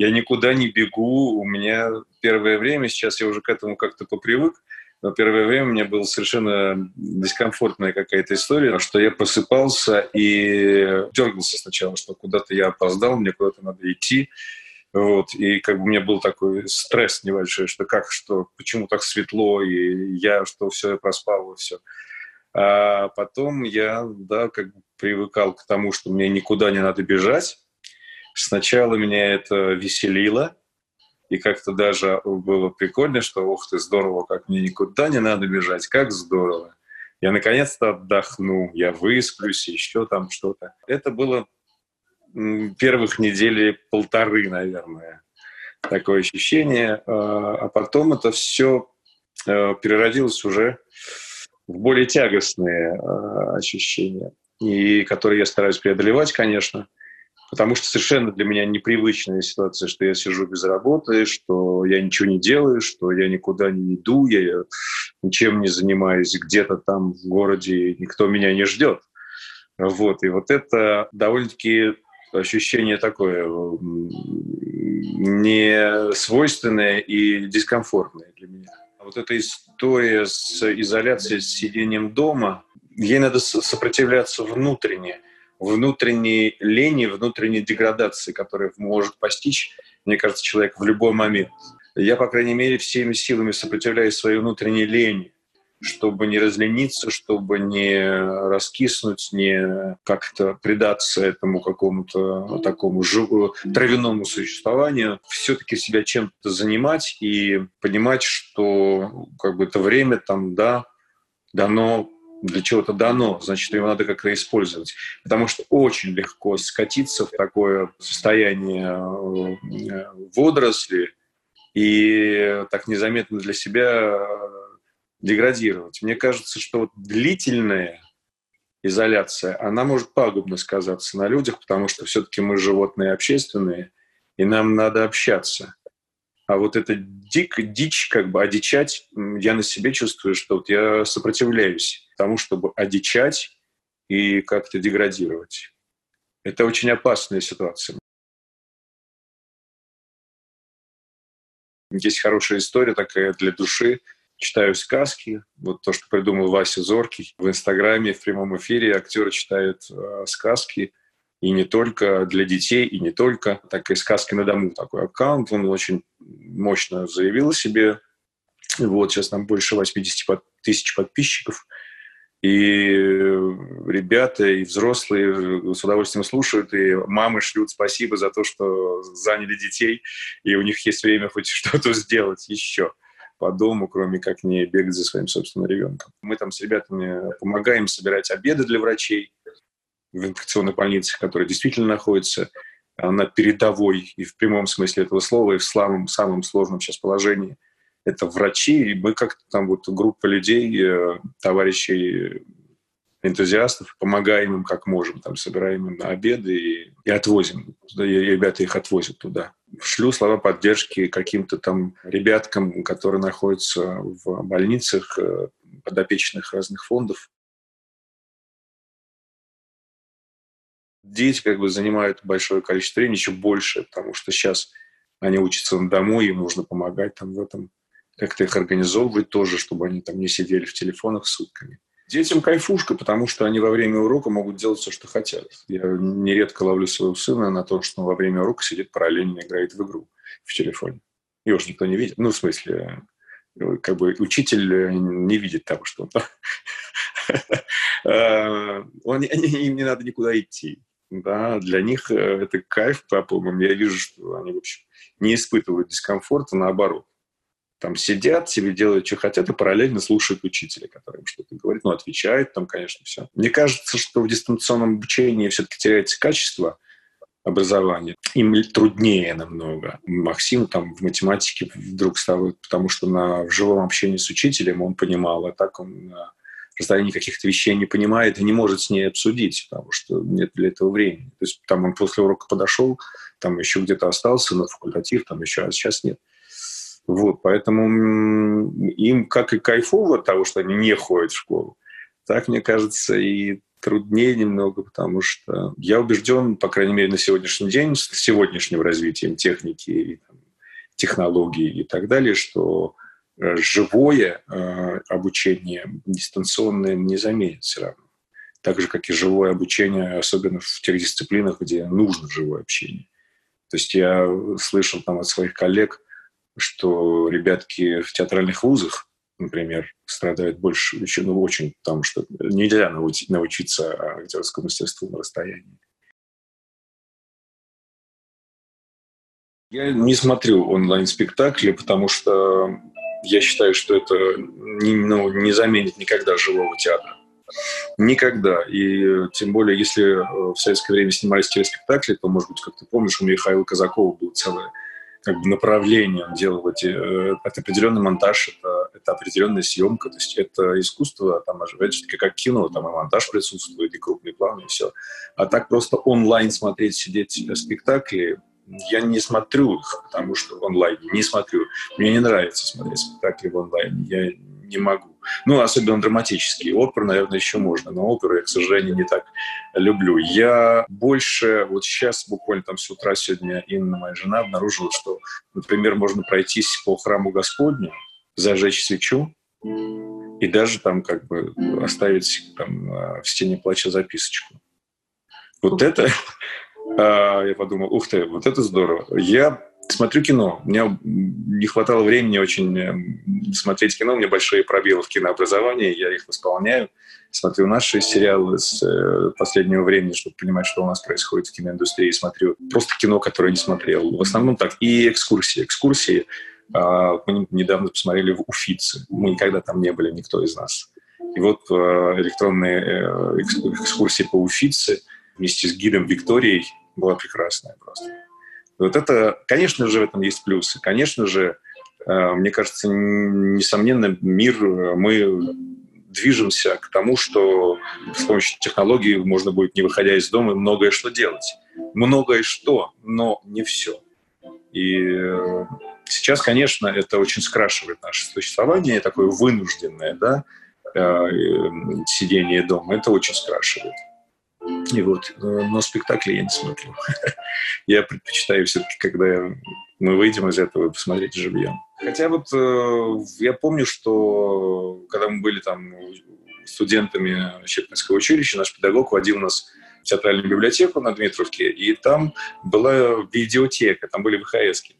Я никуда не бегу, у меня первое время, сейчас я уже к этому как-то попривык, но первое время у меня была совершенно дискомфортная какая-то история, что я просыпался и дергался сначала, что куда-то я опоздал, мне куда-то надо идти. Вот, и как бы у меня был такой стресс небольшой, что как, что, почему так светло, и я, что все, я проспал, и все. А потом я, да, как бы привыкал к тому, что мне никуда не надо бежать. Сначала меня это веселило, и как-то даже было прикольно, что, ох ты, здорово, как мне никуда не надо бежать, как здорово. Я наконец-то отдохну, я высплюсь, еще там что-то. Это было первых недели полторы, наверное, такое ощущение. А, а потом это все э, переродилось уже в более тягостные э, ощущения, и которые я стараюсь преодолевать, конечно – потому что совершенно для меня непривычная ситуация, что я сижу без работы, что я ничего не делаю, что я никуда не иду, я ничем не занимаюсь где-то там в городе, никто меня не ждет. Вот, и вот это довольно-таки ощущение такое не свойственное и дискомфортное для меня. Вот эта история с изоляцией, с сидением дома, ей надо сопротивляться внутренне – внутренней лени, внутренней деградации, которая может постичь, мне кажется, человек в любой момент. Я, по крайней мере, всеми силами сопротивляюсь своей внутренней лени, чтобы не разлениться, чтобы не раскиснуть, не как-то предаться этому какому-то такому живу, травяному существованию, все-таки себя чем-то занимать и понимать, что как бы это время там, да, дано для чего-то дано, значит, его надо как-то использовать. Потому что очень легко скатиться в такое состояние э, водоросли и так незаметно для себя э, деградировать. Мне кажется, что вот длительная изоляция, она может пагубно сказаться на людях, потому что все-таки мы животные общественные, и нам надо общаться. А вот эта дик, дичь, как бы одичать, я на себе чувствую, что вот я сопротивляюсь тому, чтобы одичать и как-то деградировать. Это очень опасная ситуация. Есть хорошая история такая для души. Читаю сказки. Вот то, что придумал Вася Зоркий. В Инстаграме в прямом эфире актеры читают э, сказки. И не только для детей, и не только. Так и «Сказки на дому» такой аккаунт. Он очень мощно заявил о себе. Вот сейчас там больше 80 тысяч подписчиков – и ребята, и взрослые с удовольствием слушают, и мамы шлют спасибо за то, что заняли детей, и у них есть время хоть что-то сделать еще по дому, кроме как не бегать за своим собственным ребенком. Мы там с ребятами помогаем собирать обеды для врачей в инфекционной больнице, которая действительно находится на передовой и в прямом смысле этого слова, и в самом, самом сложном сейчас положении – это врачи, и мы как-то там вот группа людей, э, товарищей энтузиастов, помогаем им как можем, там собираем им на обеды и, и отвозим. И ребята их отвозят туда. Шлю слова поддержки каким-то там ребяткам, которые находятся в больницах, э, подопечных разных фондов. Дети как бы занимают большое количество времени, еще больше, потому что сейчас они учатся на дому, им нужно помогать там в этом как-то их организовывать тоже, чтобы они там не сидели в телефонах сутками. Детям кайфушка, потому что они во время урока могут делать все, что хотят. Я нередко ловлю своего сына на том, что он во время урока сидит параллельно играет в игру в телефоне. Его же никто не видит. Ну, в смысле, как бы учитель не видит того, что он он, им не надо никуда идти. Да, для них это кайф, по-моему. Я вижу, что они, в общем, не испытывают дискомфорта, наоборот там сидят, себе делают, что хотят, и параллельно слушают учителя, который им что-то говорит, ну, отвечает там, конечно, все. Мне кажется, что в дистанционном обучении все-таки теряется качество образования. Им труднее намного. Максим там в математике вдруг стал, потому что на, в живом общении с учителем он понимал, а так он на расстоянии каких-то вещей не понимает и не может с ней обсудить, потому что нет для этого времени. То есть там он после урока подошел, там еще где-то остался на факультатив, там еще, а сейчас нет. Вот, поэтому им как и кайфово от того, что они не ходят в школу, так, мне кажется, и труднее немного, потому что я убежден, по крайней мере, на сегодняшний день, с сегодняшним развитием техники, и, там, технологий и так далее, что живое э, обучение дистанционное не заменит все равно. Так же, как и живое обучение, особенно в тех дисциплинах, где нужно живое общение. То есть я слышал там от своих коллег, что ребятки в театральных вузах, например, страдают больше, еще, ну, очень, потому что нельзя научиться актерскому мастерству на расстоянии. Я не смотрю онлайн-спектакли, потому что я считаю, что это не, ну, не заменит никогда живого театра. Никогда. И тем более, если в советское время снимались телеспектакли, то, может быть, как ты помнишь, у Михаила Казакова было целое как бы направление, он делал эти, э, это определенный монтаж, это, это определенная съемка, то есть это искусство, там, опять как кино, там и монтаж присутствует, и крупный план, и все. А так просто онлайн смотреть, сидеть спектакли, я не смотрю их, потому что в онлайне не смотрю. Мне не нравится смотреть спектакли в онлайне, я не могу. Ну, особенно драматические. Оперу, наверное, еще можно, но оперу я, к сожалению, не так люблю. Я больше, вот сейчас, буквально там с утра сегодня Инна, моя жена, обнаружила, что, например, можно пройтись по храму Господню, зажечь свечу, и даже там как бы оставить там в стене плача записочку. Вот это, я подумал, ух ты, вот это здорово. Я смотрю кино. Меня не хватало времени очень э, смотреть кино. У меня большие пробелы в кинообразовании, я их восполняю. Смотрю наши сериалы с э, последнего времени, чтобы понимать, что у нас происходит в киноиндустрии. Смотрю просто кино, которое не смотрел. В основном так. И экскурсии. Экскурсии а, мы недавно посмотрели в Уфице. Мы никогда там не были, никто из нас. И вот э, электронные экскурсии по Уфице вместе с гидом Викторией была прекрасная просто. Вот это, конечно же, в этом есть плюсы. Конечно же, э, мне кажется, несомненно, мир, э, мы движемся к тому, что с помощью технологий можно будет, не выходя из дома, многое что делать. Многое что, но не все. И э, сейчас, конечно, это очень скрашивает наше существование, такое вынужденное, да, сидение дома, это очень скрашивает. И вот, но спектакли я не смотрю. я предпочитаю все-таки, когда мы выйдем из этого, посмотреть живьем. Хотя вот э, я помню, что когда мы были там студентами Щепкинского училища, наш педагог водил нас в театральную библиотеку на Дмитровке, и там была видеотека, там были ВХСки.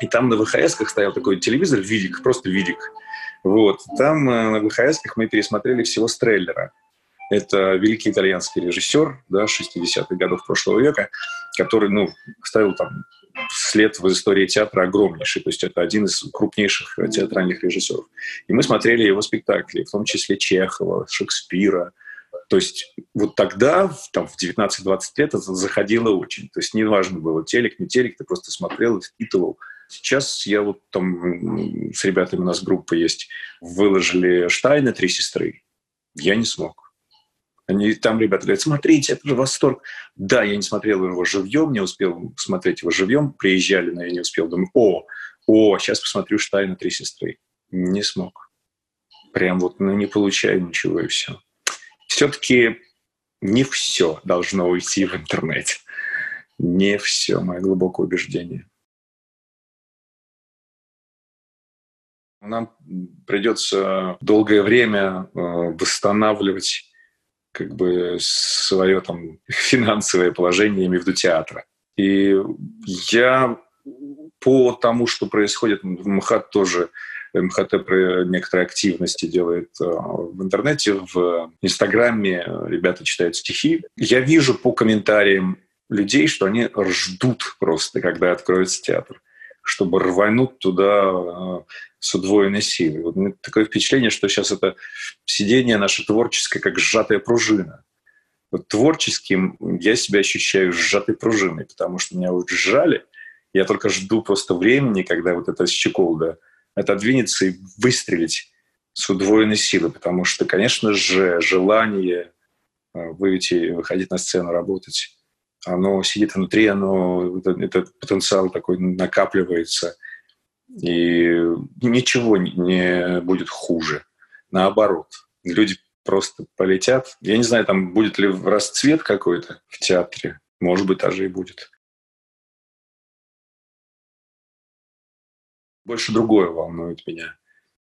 И там на ВХСках стоял такой телевизор, видик, просто видик. Вот. Там э, на ВХСках мы пересмотрели всего Стреллера. Это великий итальянский режиссер да, 60-х годов прошлого века, который ну, ставил там след в истории театра огромнейший. То есть это один из крупнейших театральных режиссеров. И мы смотрели его спектакли, в том числе Чехова, Шекспира. То есть вот тогда, там, в 19-20 лет, это заходило очень. То есть неважно было, телек, не телек, ты просто смотрел и впитывал. Сейчас я вот там с ребятами у нас группа есть, выложили Штайна «Три сестры». Я не смог. Они, там ребята говорят, смотрите, это же восторг. Да, я не смотрел его живьем, не успел смотреть его живьем, приезжали, но я не успел. Думаю, о, о, сейчас посмотрю Штайна «Три сестры». Не смог. Прям вот, ну, не получаю ничего и все. Все-таки не все должно уйти в интернет. Не все, мое глубокое убеждение. Нам придется долгое время э, восстанавливать как бы свое там финансовое положение между театра. И я по тому, что происходит в МХАТ тоже, МХТ про некоторые активности делает э, в интернете, в Инстаграме ребята читают стихи. Я вижу по комментариям людей, что они ждут просто, когда откроется театр чтобы рвануть туда э, с удвоенной силой. Вот такое впечатление, что сейчас это сидение наше творческое, как сжатая пружина. Вот творческим я себя ощущаю сжатой пружиной, потому что меня вот сжали, я только жду просто времени, когда вот эта щеколда отодвинется и выстрелить с удвоенной силой, потому что, конечно же, желание э, выйти, выходить на сцену, работать, оно сидит внутри, оно, этот потенциал такой накапливается, и ничего не будет хуже. Наоборот, люди просто полетят. Я не знаю, там будет ли расцвет какой-то в театре. Может быть, даже и будет. Больше другое волнует меня,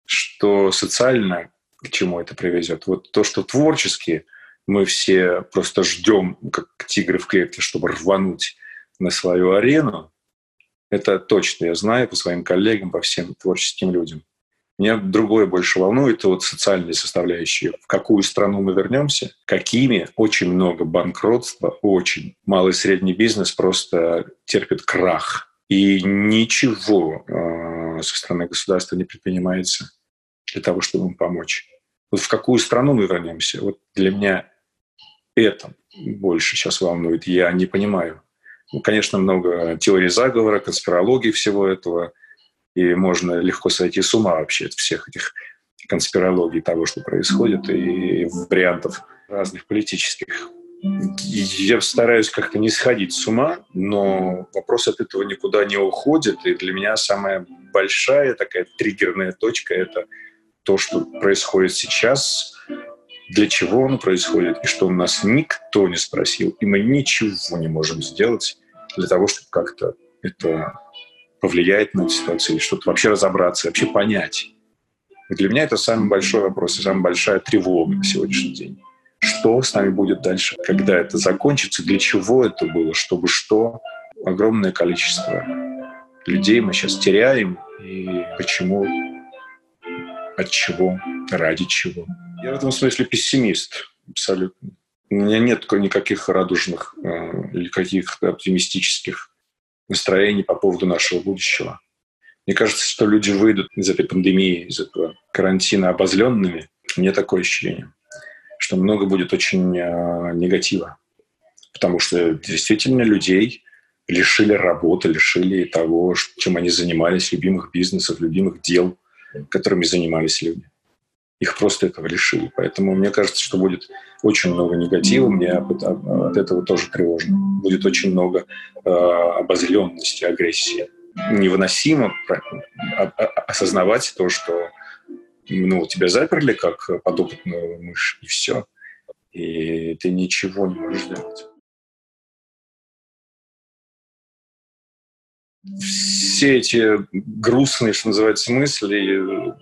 что социально к чему это приведет. Вот то, что творчески мы все просто ждем, как тигры в клетке, чтобы рвануть на свою арену, это точно я знаю по своим коллегам, по всем творческим людям. Меня другое больше волнует, это вот социальные составляющие. В какую страну мы вернемся, какими. Очень много банкротства, очень. Малый и средний бизнес просто терпит крах. И ничего э, со стороны государства не предпринимается для того, чтобы им помочь. Вот в какую страну мы вернемся? Вот для меня это больше сейчас волнует. Я не понимаю. Ну, конечно, много теорий заговора, конспирологии всего этого – и можно легко сойти с ума вообще от всех этих конспирологий того, что происходит, и вариантов разных политических. Я стараюсь как-то не сходить с ума, но вопрос от этого никуда не уходит. И для меня самая большая такая триггерная точка — это то, что происходит сейчас, для чего оно происходит, и что у нас никто не спросил, и мы ничего не можем сделать для того, чтобы как-то это повлияет на эту ситуацию, или что-то вообще разобраться, вообще понять. И для меня это самый большой вопрос и самая большая тревога на сегодняшний день. Что с нами будет дальше, когда это закончится, для чего это было, чтобы что. Огромное количество людей мы сейчас теряем, и почему, от чего, ради чего. Я в этом смысле пессимист абсолютно. У меня нет никаких радужных э, или каких-то оптимистических настроений по поводу нашего будущего. Мне кажется, что люди выйдут из этой пандемии, из этого карантина обозленными. Мне такое ощущение, что много будет очень э, негатива. Потому что действительно людей лишили работы, лишили того, чем они занимались, любимых бизнесов, любимых дел, которыми занимались люди. Их просто этого лишили. Поэтому мне кажется, что будет очень много негатива, мне от, от этого тоже тревожно. Будет очень много э, обозленности, агрессии. Невыносимо осознавать то, что ну, тебя заперли как подопытную мышь, и все. И ты ничего не можешь сделать. Все эти грустные, что называется, мысли,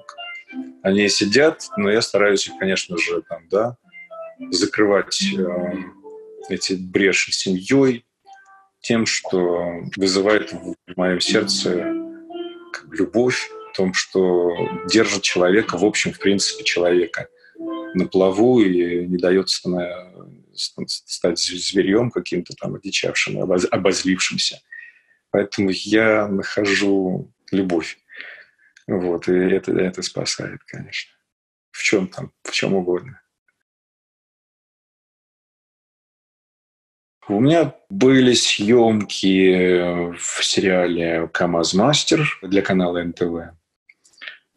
они сидят, но я стараюсь их, конечно же, там, да, закрывать э, эти бреши семьей, тем, что вызывает в моем сердце любовь, в том, что держит человека, в общем, в принципе, человека на плаву и не дает стать зверем каким-то там одичавшим, обозлившимся. Поэтому я нахожу любовь. Вот, и это, это спасает, конечно. В чем там, в чем угодно. У меня были съемки в сериале «КамАЗ Мастер» для канала НТВ.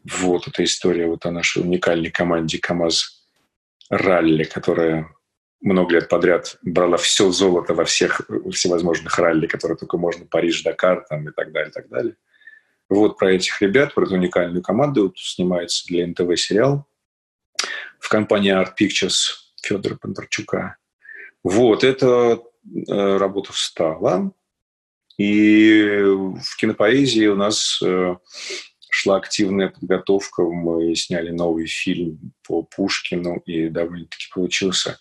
Вот эта история вот о нашей уникальной команде «КамАЗ Ралли», которая много лет подряд брала все золото во всех всевозможных ралли, которые только можно, Париж, Дакар там, и так далее, и так далее. Вот про этих ребят, про эту уникальную команду снимается для НТВ сериал в компании Art Pictures Федора Бондарчука. Вот, эта э, работа встала. И в кинопоэзии у нас э, шла активная подготовка. Мы сняли новый фильм по Пушкину, и довольно-таки получился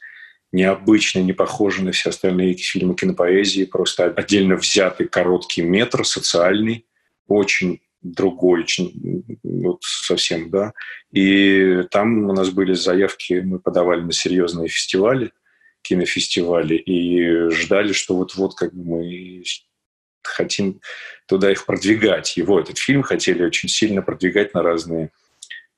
необычный, не похожий на все остальные фильмы кинопоэзии, просто отдельно взятый короткий метр, социальный, очень другой, очень, вот совсем, да. И там у нас были заявки, мы подавали на серьезные фестивали, кинофестивали, и ждали, что вот-вот как бы мы хотим туда их продвигать. Его, этот фильм, хотели очень сильно продвигать на разные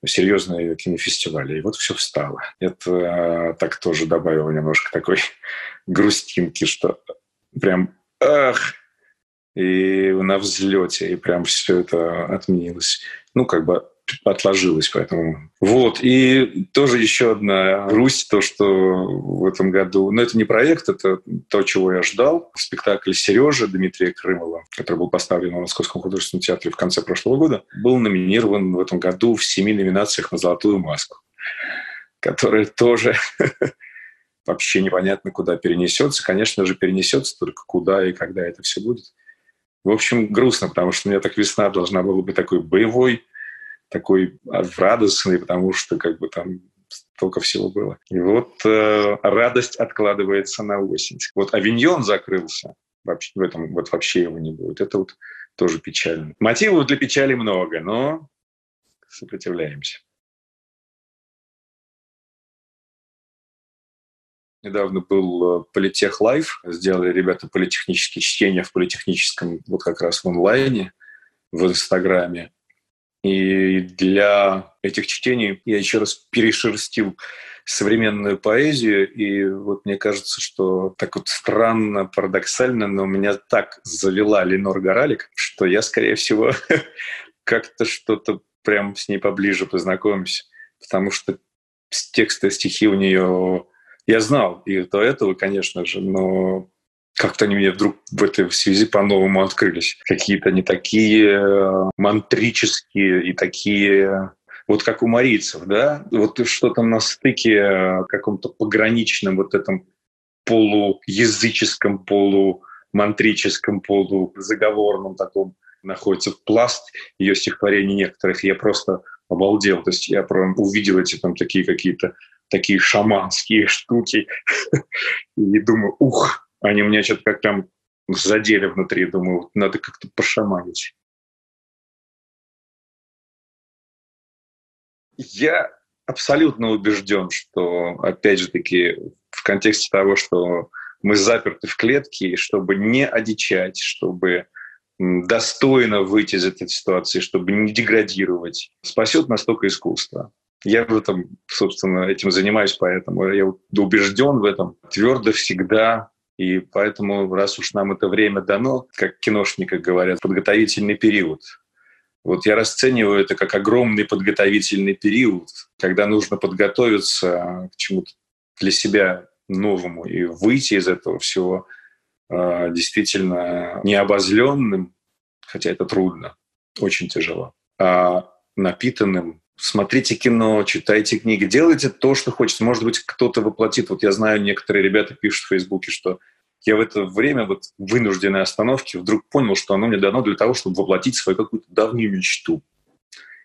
серьезные кинофестивали. И вот все встало. Это а, так тоже добавило немножко такой грустинки, что прям ах, и на взлете, и прям все это отменилось. Ну, как бы отложилось, поэтому... Вот, и тоже еще одна грусть, то, что в этом году... Но это не проект, это то, чего я ждал. Спектакль «Сережа» Дмитрия Крымова, который был поставлен в Московском художественном театре в конце прошлого года, был номинирован в этом году в семи номинациях на «Золотую маску». которая тоже вообще непонятно куда перенесется. Конечно же, перенесется только куда и когда это все будет. В общем, грустно, потому что у меня так весна должна была быть такой боевой, такой радостный, потому что как бы там столько всего было. И вот э, радость откладывается на осень. Вот авиньон закрылся, вообще, в этом вот вообще его не будет. Это вот тоже печально. Мотивов для печали много, но сопротивляемся. Недавно был э, Политех Лайв. Сделали ребята политехнические чтения в политехническом, вот как раз в онлайне, в Инстаграме. И для этих чтений я еще раз перешерстил современную поэзию, и вот мне кажется, что так вот странно, парадоксально, но меня так завела Ленор Горалик, что я, скорее всего, как-то что-то прям с ней поближе познакомимся, потому что тексты, стихи у нее я знал и до этого, конечно же, но как-то они мне вдруг в этой связи по-новому открылись. Какие-то не такие э, мантрические и такие вот как у марийцев, да, вот что-то на стыке э, каком-то пограничном вот этом полуязыческом, полумантрическом, полузаговорном таком находится пласт ее стихотворений некоторых. Я просто обалдел. То есть я прям увидел эти там такие какие-то такие шаманские штуки. И думаю, ух, они меня что-то как там задели внутри. Думаю, надо как-то пошаманить. Я абсолютно убежден, что, опять же таки, в контексте того, что мы заперты в клетке, чтобы не одичать, чтобы достойно выйти из этой ситуации, чтобы не деградировать, спасет настолько искусство. Я в этом, собственно, этим занимаюсь, поэтому я убежден в этом твердо всегда. И поэтому, раз уж нам это время дано, как киношники говорят, подготовительный период. Вот я расцениваю это как огромный подготовительный период, когда нужно подготовиться к чему-то для себя новому и выйти из этого всего э, действительно необозленным, хотя это трудно, очень тяжело, а напитанным смотрите кино, читайте книги, делайте то, что хочется. Может быть, кто-то воплотит. Вот я знаю, некоторые ребята пишут в Фейсбуке, что я в это время вот вынужденной остановки вдруг понял, что оно мне дано для того, чтобы воплотить свою какую-то давнюю мечту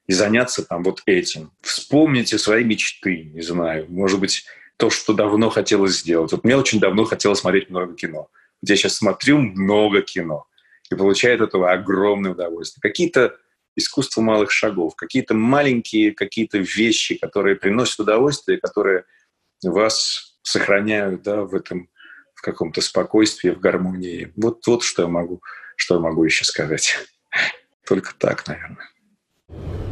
и заняться там вот этим. Вспомните свои мечты, не знаю, может быть, то, что давно хотелось сделать. Вот мне очень давно хотелось смотреть много кино. Вот я сейчас смотрю много кино и получаю от этого огромное удовольствие. Какие-то искусство малых шагов, какие-то маленькие какие-то вещи, которые приносят удовольствие, которые вас сохраняют да, в этом в каком-то спокойствии, в гармонии. Вот, вот что я могу, что я могу еще сказать. Только так, наверное.